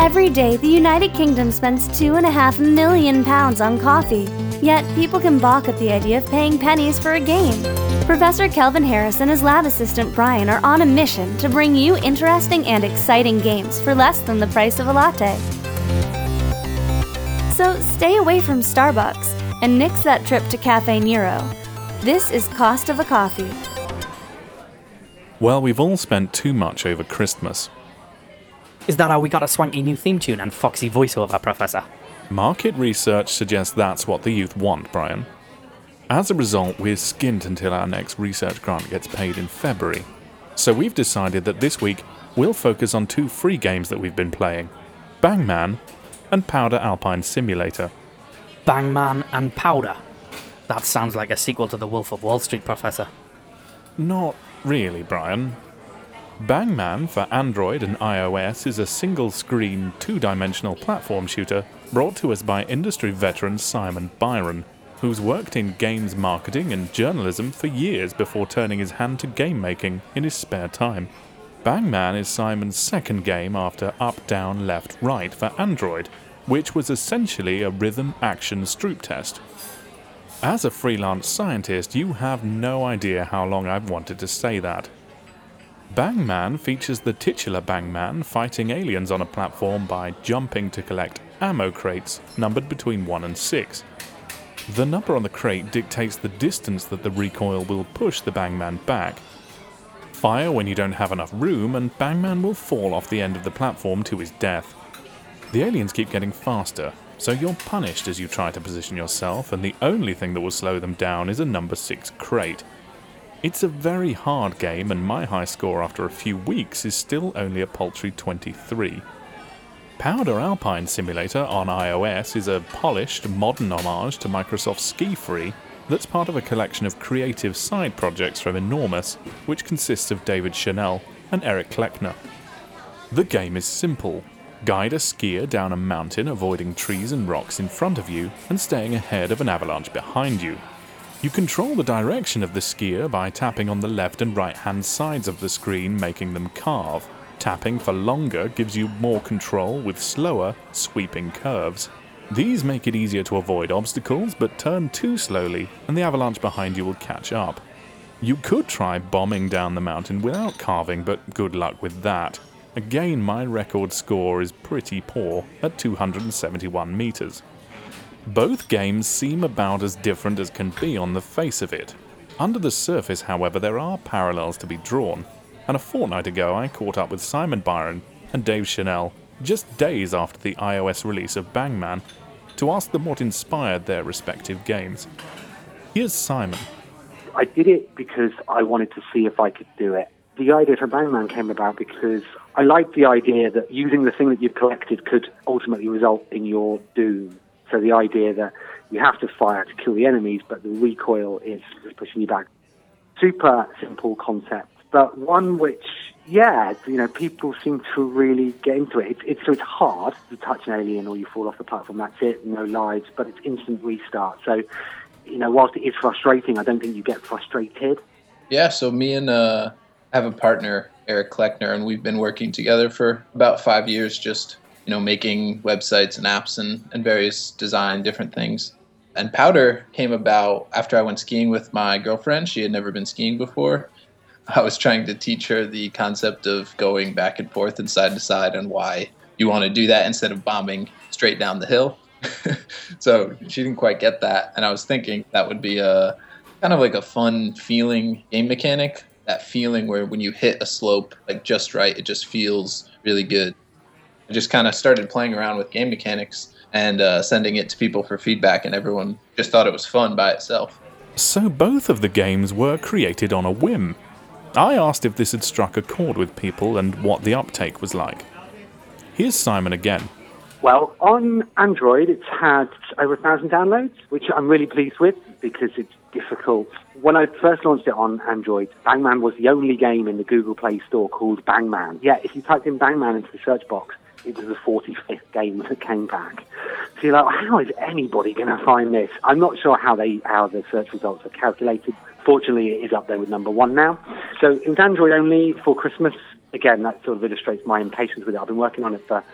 Every day, the United Kingdom spends two and a half million pounds on coffee. Yet, people can balk at the idea of paying pennies for a game. Professor Kelvin Harris and his lab assistant Brian are on a mission to bring you interesting and exciting games for less than the price of a latte. So stay away from Starbucks and nix that trip to Cafe Nero. This is Cost of a Coffee. Well, we've all spent too much over Christmas. Is that how we got a swanky new theme tune and foxy voiceover, Professor? Market research suggests that's what the youth want, Brian. As a result, we're skint until our next research grant gets paid in February. So we've decided that this week we'll focus on two free games that we've been playing Bangman and Powder Alpine Simulator. Bangman and Powder. That sounds like a sequel to The Wolf of Wall Street, Professor. Not really, Brian. Bangman for Android and iOS is a single screen, two dimensional platform shooter brought to us by industry veteran Simon Byron, who's worked in games marketing and journalism for years before turning his hand to game making in his spare time. Bangman is Simon's second game after Up, Down, Left, Right for Android, which was essentially a rhythm action Stroop test. As a freelance scientist, you have no idea how long I've wanted to say that. Bangman features the titular Bangman fighting aliens on a platform by jumping to collect ammo crates numbered between 1 and 6. The number on the crate dictates the distance that the recoil will push the Bangman back, fire when you don't have enough room, and Bangman will fall off the end of the platform to his death. The aliens keep getting faster, so you're punished as you try to position yourself, and the only thing that will slow them down is a number 6 crate. It's a very hard game, and my high score after a few weeks is still only a paltry 23. Powder Alpine Simulator on iOS is a polished, modern homage to Microsoft's SkiFree that's part of a collection of creative side projects from Enormous, which consists of David Chenell and Eric Kleckner. The game is simple. Guide a skier down a mountain, avoiding trees and rocks in front of you and staying ahead of an avalanche behind you. You control the direction of the skier by tapping on the left and right hand sides of the screen, making them carve. Tapping for longer gives you more control with slower, sweeping curves. These make it easier to avoid obstacles, but turn too slowly, and the avalanche behind you will catch up. You could try bombing down the mountain without carving, but good luck with that. Again, my record score is pretty poor at 271 metres. Both games seem about as different as can be on the face of it. Under the surface, however, there are parallels to be drawn, and a fortnight ago I caught up with Simon Byron and Dave Chenell just days after the iOS release of Bangman to ask them what inspired their respective games. Here's Simon. I did it because I wanted to see if I could do it. The idea for Bangman came about because I liked the idea that using the thing that you've collected could ultimately result in your doom. So the idea that you have to fire to kill the enemies, but the recoil is pushing you back. Super simple concept, but one which yeah, you know, people seem to really get into it. It's, it's so it's hard to touch an alien or you fall off the platform. That's it, no lives, but it's instant restart. So, you know, whilst it is frustrating, I don't think you get frustrated. Yeah. So me and uh, I have a partner, Eric Kleckner, and we've been working together for about five years, just you know, making websites and apps and, and various design different things. And Powder came about after I went skiing with my girlfriend. She had never been skiing before I was trying to teach her the concept of going back and forth and side to side and why you want to do that instead of bombing straight down the hill. so she didn't quite get that. And I was thinking that would be a kind of like a fun feeling game mechanic. That feeling where when you hit a slope like just right, it just feels really good. I just kind of started playing around with game mechanics and uh, sending it to people for feedback, and everyone just thought it was fun by itself. So both of the games were created on a whim. I asked if this had struck a chord with people and what the uptake was like. Here's Simon again. Well, on Android, it's had over a thousand downloads, which I'm really pleased with because it's difficult. When I first launched it on Android, Bangman was the only game in the Google Play Store called Bangman. Yeah, if you typed in Bangman into the search box, it was the 45th game that came back. So you're like, how is anybody going to find this? I'm not sure how they how the search results are calculated. Fortunately, it is up there with number one now. So it's Android only for Christmas. Again, that sort of illustrates my impatience with it. I've been working on it for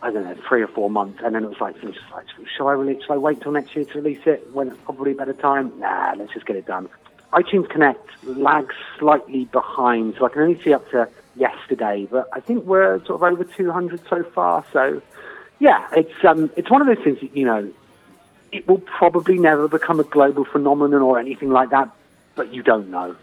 I don't know, three or four months, and then it was like, it was just like, shall I? Shall I wait till next year to release it when it's probably a better time? Nah, let's just get it done. iTunes Connect lags slightly behind, so I can only see up to yesterday, but I think we're sort of over 200 so far. So, yeah, it's um, it's one of those things that you know, it will probably never become a global phenomenon or anything like that, but you don't know.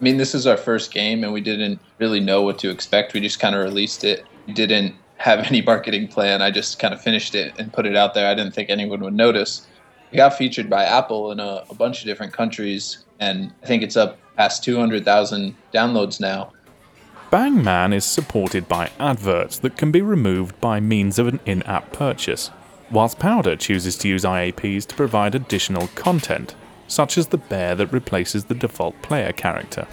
I mean, this is our first game, and we didn't really know what to expect. We just kind of released it. We didn't have any marketing plan. I just kind of finished it and put it out there. I didn't think anyone would notice. It got featured by Apple in a, a bunch of different countries, and I think it's up past 200,000 downloads now. Bangman is supported by adverts that can be removed by means of an in app purchase, whilst Powder chooses to use IAPs to provide additional content, such as the bear that replaces the default player character.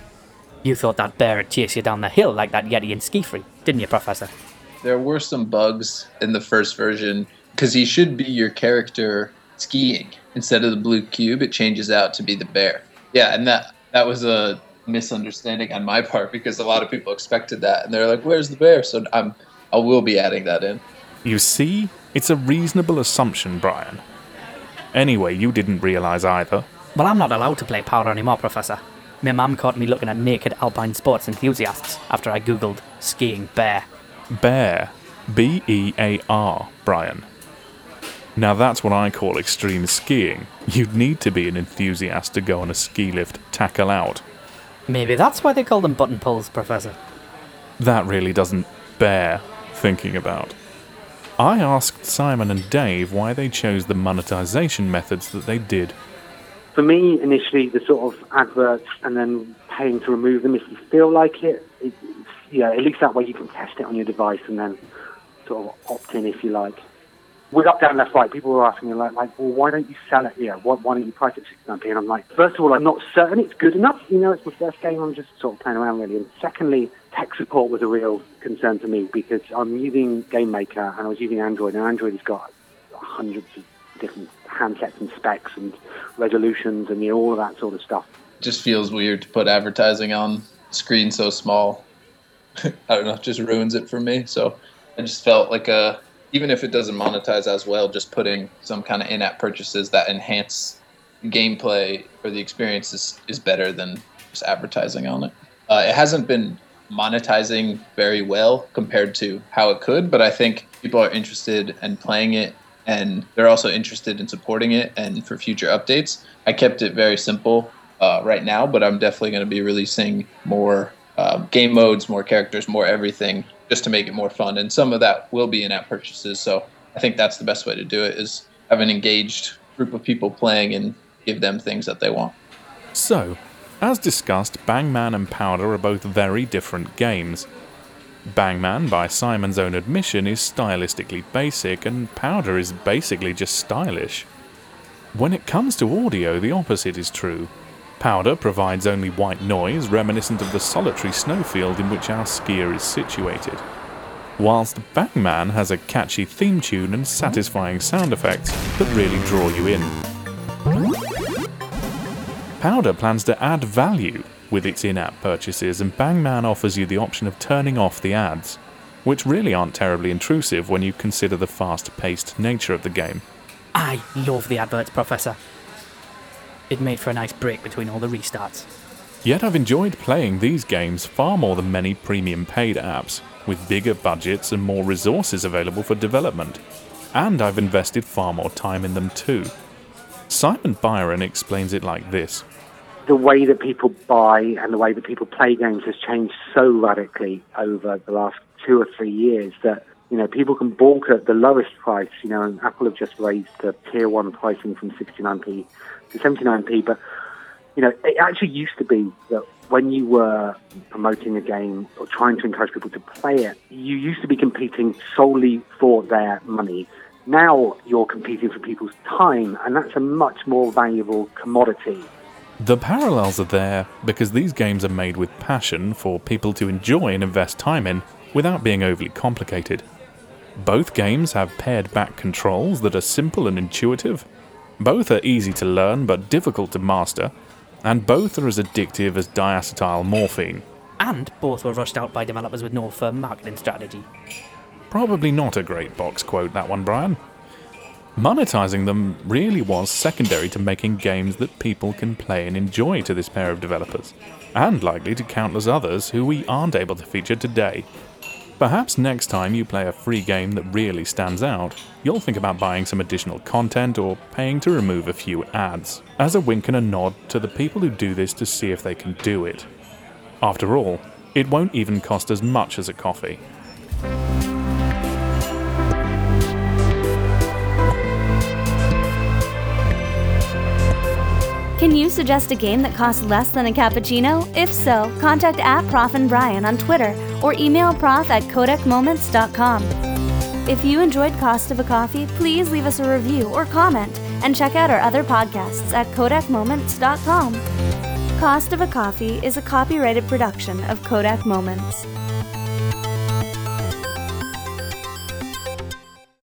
You thought that bear would chase you down the hill like that Yeti in SkiFree, didn't you, Professor? There were some bugs in the first version because he should be your character skiing instead of the blue cube. It changes out to be the bear. Yeah, and that that was a misunderstanding on my part because a lot of people expected that and they're like, "Where's the bear?" So I'm I will be adding that in. You see, it's a reasonable assumption, Brian. Anyway, you didn't realise either. Well, I'm not allowed to play Powder anymore, Professor. My mum caught me looking at naked alpine sports enthusiasts after I googled skiing bear. Bear. B E A R, Brian. Now that's what I call extreme skiing. You'd need to be an enthusiast to go on a ski lift tackle out. Maybe that's why they call them button pulls, Professor. That really doesn't bear thinking about. I asked Simon and Dave why they chose the monetization methods that they did. For me, initially, the sort of adverts and then paying to remove them if you feel like it, it yeah, at least that way you can test it on your device and then sort of opt in if you like. With up, down, left, right, people were asking me like, like, well, why don't you sell it? here? why, why don't you price it 69p? And I'm like, first of all, I'm not certain it's good enough. You know, it's my first game. I'm just sort of playing around really. And secondly, tech support was a real concern to me because I'm using Game Maker and I was using Android, and Android has got hundreds of different handsets and specs and resolutions and you know, all of that sort of stuff. It just feels weird to put advertising on screen so small. I don't know, it just ruins it for me. So I just felt like a even if it doesn't monetize as well, just putting some kind of in-app purchases that enhance gameplay or the experience is, is better than just advertising on it. Uh, it hasn't been monetizing very well compared to how it could, but I think people are interested in playing it and they're also interested in supporting it and for future updates. I kept it very simple uh, right now, but I'm definitely going to be releasing more uh, game modes, more characters, more everything just to make it more fun. And some of that will be in-app purchases. So I think that's the best way to do it is have an engaged group of people playing and give them things that they want. So, as discussed, Bangman and Powder are both very different games. Bangman, by Simon's own admission, is stylistically basic, and Powder is basically just stylish. When it comes to audio, the opposite is true. Powder provides only white noise reminiscent of the solitary snowfield in which our skier is situated, whilst Bangman has a catchy theme tune and satisfying sound effects that really draw you in. Powder plans to add value with its in app purchases, and Bangman offers you the option of turning off the ads, which really aren't terribly intrusive when you consider the fast paced nature of the game. I love the adverts, Professor. It made for a nice break between all the restarts. Yet I've enjoyed playing these games far more than many premium paid apps, with bigger budgets and more resources available for development. And I've invested far more time in them too. Simon Byron explains it like this The way that people buy and the way that people play games has changed so radically over the last two or three years that you know, people can balk at the lowest price, you know, and Apple have just raised the tier one pricing from 69p to 79p. But, you know, it actually used to be that when you were promoting a game or trying to encourage people to play it, you used to be competing solely for their money. Now you're competing for people's time, and that's a much more valuable commodity. The parallels are there because these games are made with passion for people to enjoy and invest time in without being overly complicated. Both games have paired back controls that are simple and intuitive. Both are easy to learn but difficult to master, and both are as addictive as diacetyl morphine. And both were rushed out by developers with no firm marketing strategy. Probably not a great box quote, that one, Brian. Monetizing them really was secondary to making games that people can play and enjoy to this pair of developers, and likely to countless others who we aren't able to feature today. Perhaps next time you play a free game that really stands out, you'll think about buying some additional content or paying to remove a few ads, as a wink and a nod to the people who do this to see if they can do it. After all, it won't even cost as much as a coffee. Can you suggest a game that costs less than a cappuccino? If so, contact at Prof and Brian on Twitter or email prof at codecmoments.com. If you enjoyed Cost of a Coffee, please leave us a review or comment and check out our other podcasts at codecmoments.com. Cost of a Coffee is a copyrighted production of Codec Moments.